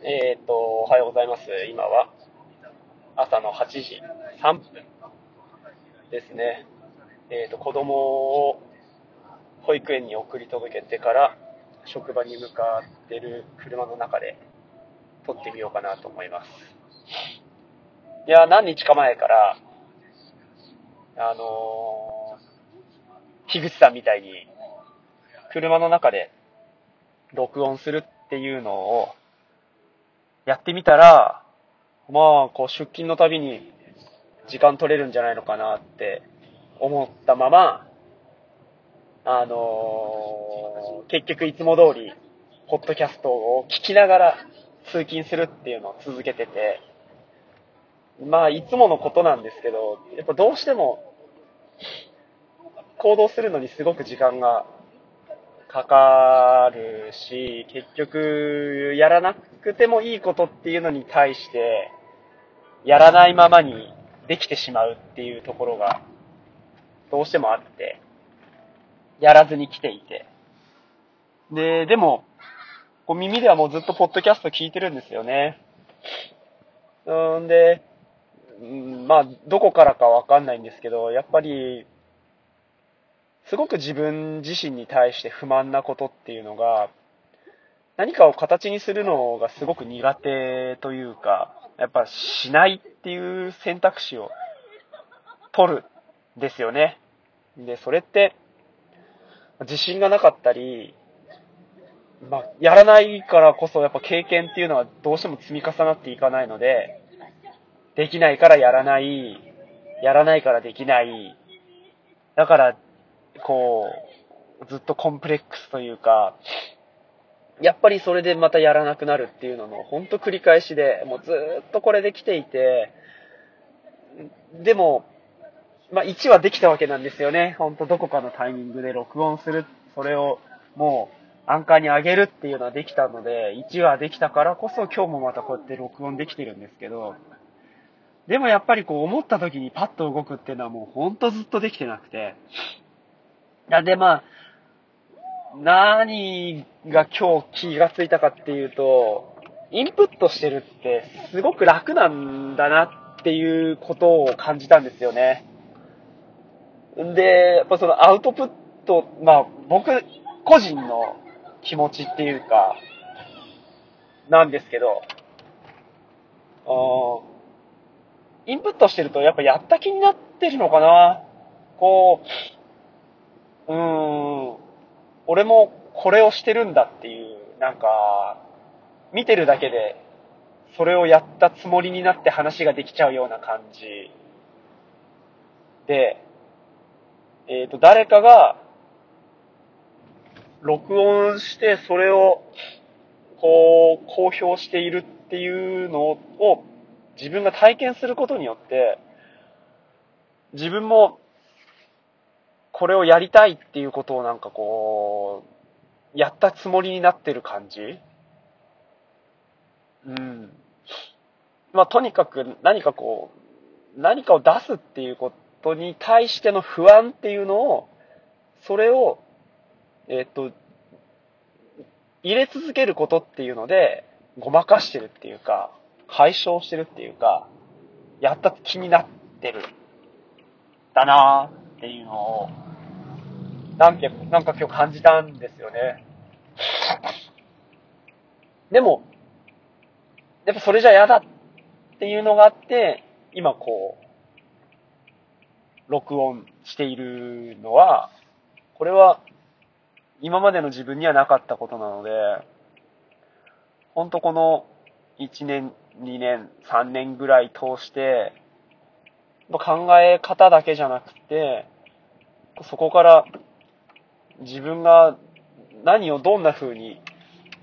えっ、と、おはようございます。今は朝の8時3分ですね。えっ、と、子供を保育園に送り届けてから職場に向かってる車の中で撮ってみようかなと思います。いや、何日か前から、あのー、樋口さんみたいに車の中で録音するっていうのをやってみたら、まあ、こう出勤のたびに時間取れるんじゃないのかなって思ったまま、あのー、結局いつも通り、ポッドキャストを聞きながら通勤するっていうのを続けてて、まあ、いつものことなんですけど、やっぱどうしても、行動するのにすごく時間がかかるし、結局、やらなくてもいいことっていうのに対して、やらないままにできてしまうっていうところが、どうしてもあって、やらずに来ていて。で、でも、こう耳ではもうずっとポッドキャスト聞いてるんですよね。うんで、うんまあ、どこからかわかんないんですけど、やっぱり、すごく自分自身に対して不満なことっていうのが、何かを形にするのがすごく苦手というか、やっぱしないっていう選択肢を取るんですよね。で、それって、自信がなかったり、まあ、やらないからこそやっぱ経験っていうのはどうしても積み重なっていかないので、できないからやらない、やらないからできない、だから、こう、ずっとコンプレックスというか、やっぱりそれでまたやらなくなるっていうのの、ほんと繰り返しで、もうずっとこれで来ていて、でも、まあ1はできたわけなんですよね。ほんとどこかのタイミングで録音する、それをもうアンカーに上げるっていうのはできたので、1はできたからこそ今日もまたこうやって録音できてるんですけど、でもやっぱりこう思った時にパッと動くっていうのはもうほんとずっとできてなくて、やでまあ、何が今日気がついたかっていうと、インプットしてるってすごく楽なんだなっていうことを感じたんですよね。で、やっぱそのアウトプット、まあ僕個人の気持ちっていうか、なんですけど、インプットしてるとやっぱやった気になってるのかなこう、うーん、俺もこれをしてるんだっていう、なんか、見てるだけで、それをやったつもりになって話ができちゃうような感じ。で、えっ、と、誰かが、録音して、それを、こう、公表しているっていうのを、自分が体験することによって、自分も、これをやりたいっていうことをなんかこう、やったつもりになってる感じ？うん。まあ、とにかく何かこう、何かを出すっていうことに対しての不安っていうのを、それを、えっと、入れ続けることっていうので、ごまかしてるっていうか、解消してるっていうか、やった気になってる。だなーっていうのを、なんか、なんか今日感じたんですよね。でも、やっぱそれじゃ嫌だっていうのがあって、今こう、録音しているのは、これは今までの自分にはなかったことなので、ほんとこの1年、2年、3年ぐらい通して、考え方だけじゃなくて、そこから自分が何をどんな風に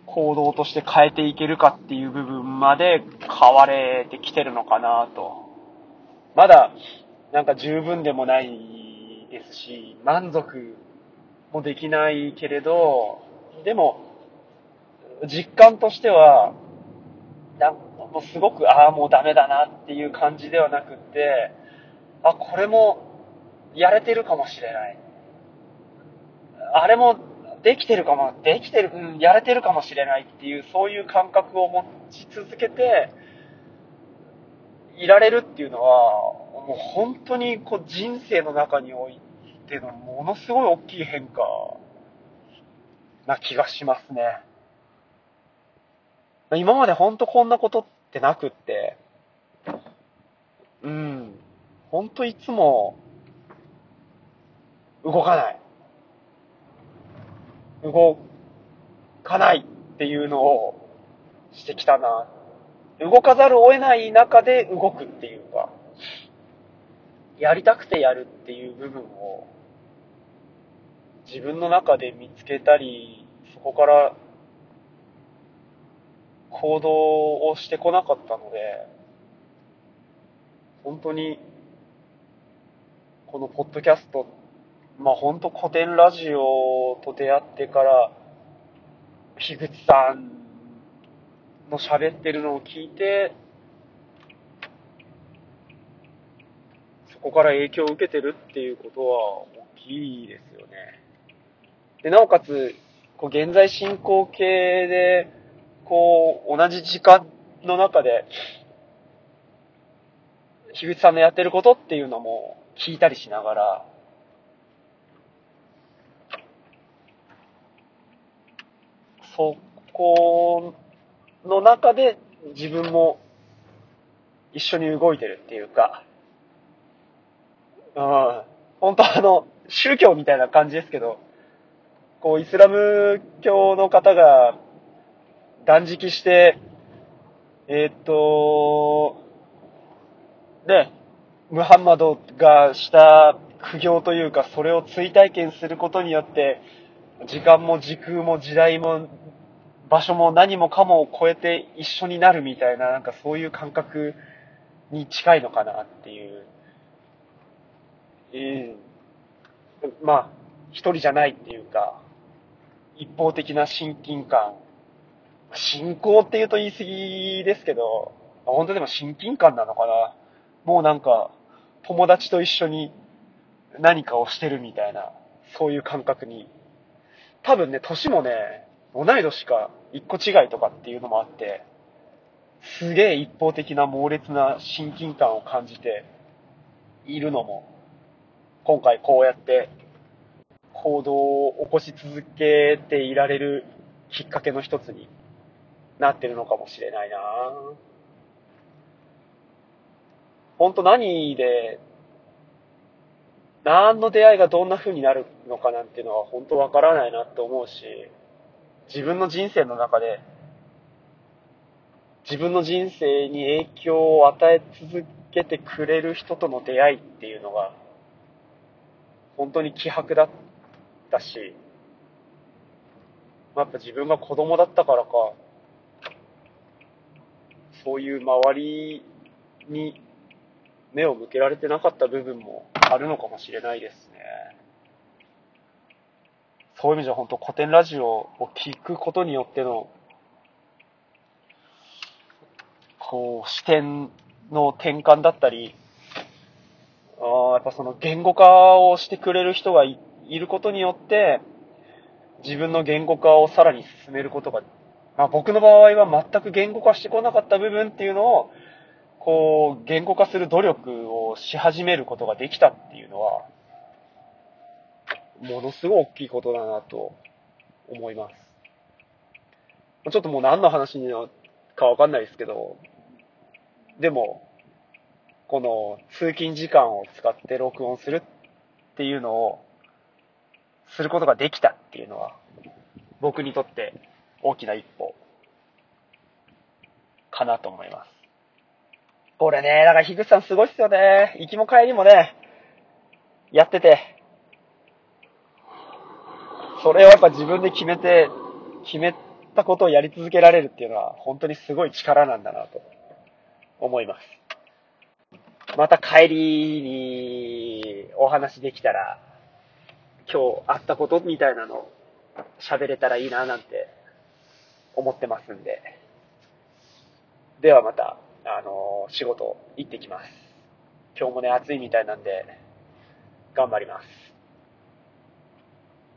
行動として変えていけるかっていう部分まで変われてきてるのかなと。まだなんか十分でもないですし、満足もできないけれど、でも実感としては、なんもうすごく、ああ、もうダメだなっていう感じではなくって、あ、これもやれてるかもしれない。あれもできてるかも、できてる、うん、やれてるかもしれないっていう、そういう感覚を持ち続けて、いられるっていうのは、もう本当にこう人生の中においてのものすごい大きい変化な気がしますね。今まで本当こんなことってなくって、うん、本当いつも動かない。動かないっていうのをしてきたな。動かざるを得ない中で動くっていうか、やりたくてやるっていう部分を自分の中で見つけたり、そこから行動をしてこなかったので、本当に、このポッドキャスト、まあ本当古典ラジオと出会ってから、樋口さんの喋ってるのを聞いて、そこから影響を受けてるっていうことは大きいですよね。で、なおかつ、こう現在進行形で、こう、同じ時間の中で、樋口さんのやってることっていうのも聞いたりしながら、そこの中で自分も一緒に動いてるっていうか、うん、本当あの、宗教みたいな感じですけど、こう、イスラム教の方が断食して、えー、っと、ね、ムハンマドがした苦行というか、それを追体験することによって、時間も時空も時代も場所も何もかもを超えて一緒になるみたいな、なんかそういう感覚に近いのかなっていう。ええー、まあ、一人じゃないっていうか、一方的な親近感。信仰って言うと言い過ぎですけど、本当でも親近感なのかな。もうなんか、友達と一緒に何かをしてるみたいな、そういう感覚に。多分ね、年もね、同い年か一個違いとかっていうのもあって、すげえ一方的な猛烈な親近感を感じているのも、今回こうやって行動を起こし続けていられるきっかけの一つになってるのかもしれないな。本当何で、何の出会いがどんな風になるのかなんていうのは本当わからないなって思うし、自分の人生の中で、自分の人生に影響を与え続けてくれる人との出会いっていうのが、本当に希薄だっったし、やっぱ自分が子供だったからか、そういう周りに目を向けられてなかった部分もあるのかもしれないですね。そういう意味じゃ本当古典ラジオを聞くことによっての、こう、視点の転換だったり、あやっぱその言語化をしてくれる人がいることによって、自分の言語化をさらに進めることが、まあ僕の場合は全く言語化してこなかった部分っていうのを、こう、言語化する努力をし始めることができたっていうのは、ものすごい大きいことだなと思います。ちょっともう何の話になるかわかんないですけど、でも、この通勤時間を使って録音するっていうのを、することができたっていうのは、僕にとって大きな一歩かなと思います。これね、だから樋口さんすごいっすよね。行きも帰りもね、やってて、それをやっぱ自分で決めて、決めたことをやり続けられるっていうのは、本当にすごい力なんだなと思います。また帰りにお話できたら今日あったことみたいなの喋れたらいいななんて思ってますんで。ではまた、あのー、仕事行ってきます。今日もね、暑いみたいなんで、頑張ります。